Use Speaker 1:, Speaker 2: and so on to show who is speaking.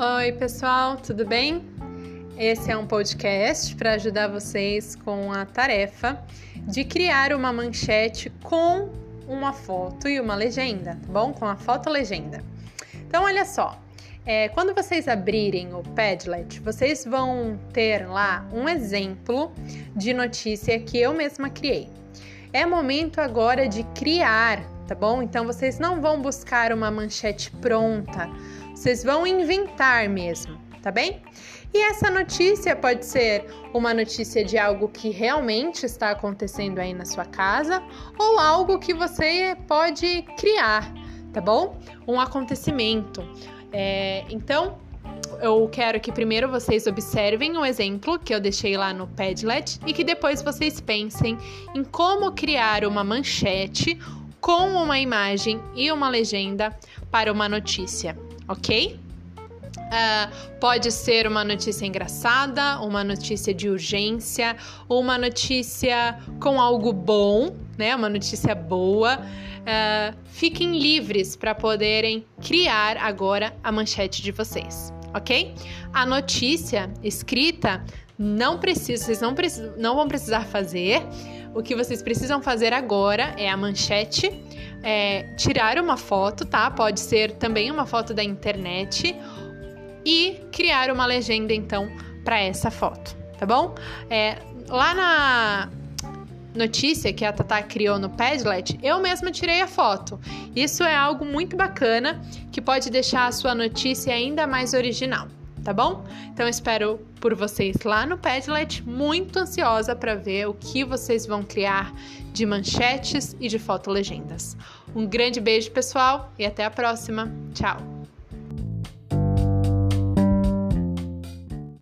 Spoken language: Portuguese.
Speaker 1: Oi, pessoal, tudo bem? Esse é um podcast para ajudar vocês com a tarefa de criar uma manchete com uma foto e uma legenda, tá bom? Com a foto legenda. Então, olha só, é, quando vocês abrirem o Padlet, vocês vão ter lá um exemplo de notícia que eu mesma criei. É momento agora de criar, tá bom? Então, vocês não vão buscar uma manchete pronta vocês vão inventar mesmo, tá bem? E essa notícia pode ser uma notícia de algo que realmente está acontecendo aí na sua casa ou algo que você pode criar, tá bom? Um acontecimento. É, então, eu quero que primeiro vocês observem o exemplo que eu deixei lá no Padlet e que depois vocês pensem em como criar uma manchete com uma imagem e uma legenda para uma notícia ok? Uh, pode ser uma notícia engraçada, uma notícia de urgência, uma notícia com algo bom, né? Uma notícia boa. Uh, fiquem livres para poderem criar agora a manchete de vocês, ok? A notícia escrita não precisa, vocês não, precisam, não vão precisar fazer. O que vocês precisam fazer agora é a manchete, é, tirar uma foto, tá? Pode ser também uma foto da internet e criar uma legenda então para essa foto, tá bom? É, lá na notícia que a Tata criou no Padlet, eu mesma tirei a foto. Isso é algo muito bacana que pode deixar a sua notícia ainda mais original tá bom? Então espero por vocês lá no Padlet, muito ansiosa para ver o que vocês vão criar de manchetes e de fotolegendas. Um grande beijo, pessoal, e até a próxima. Tchau!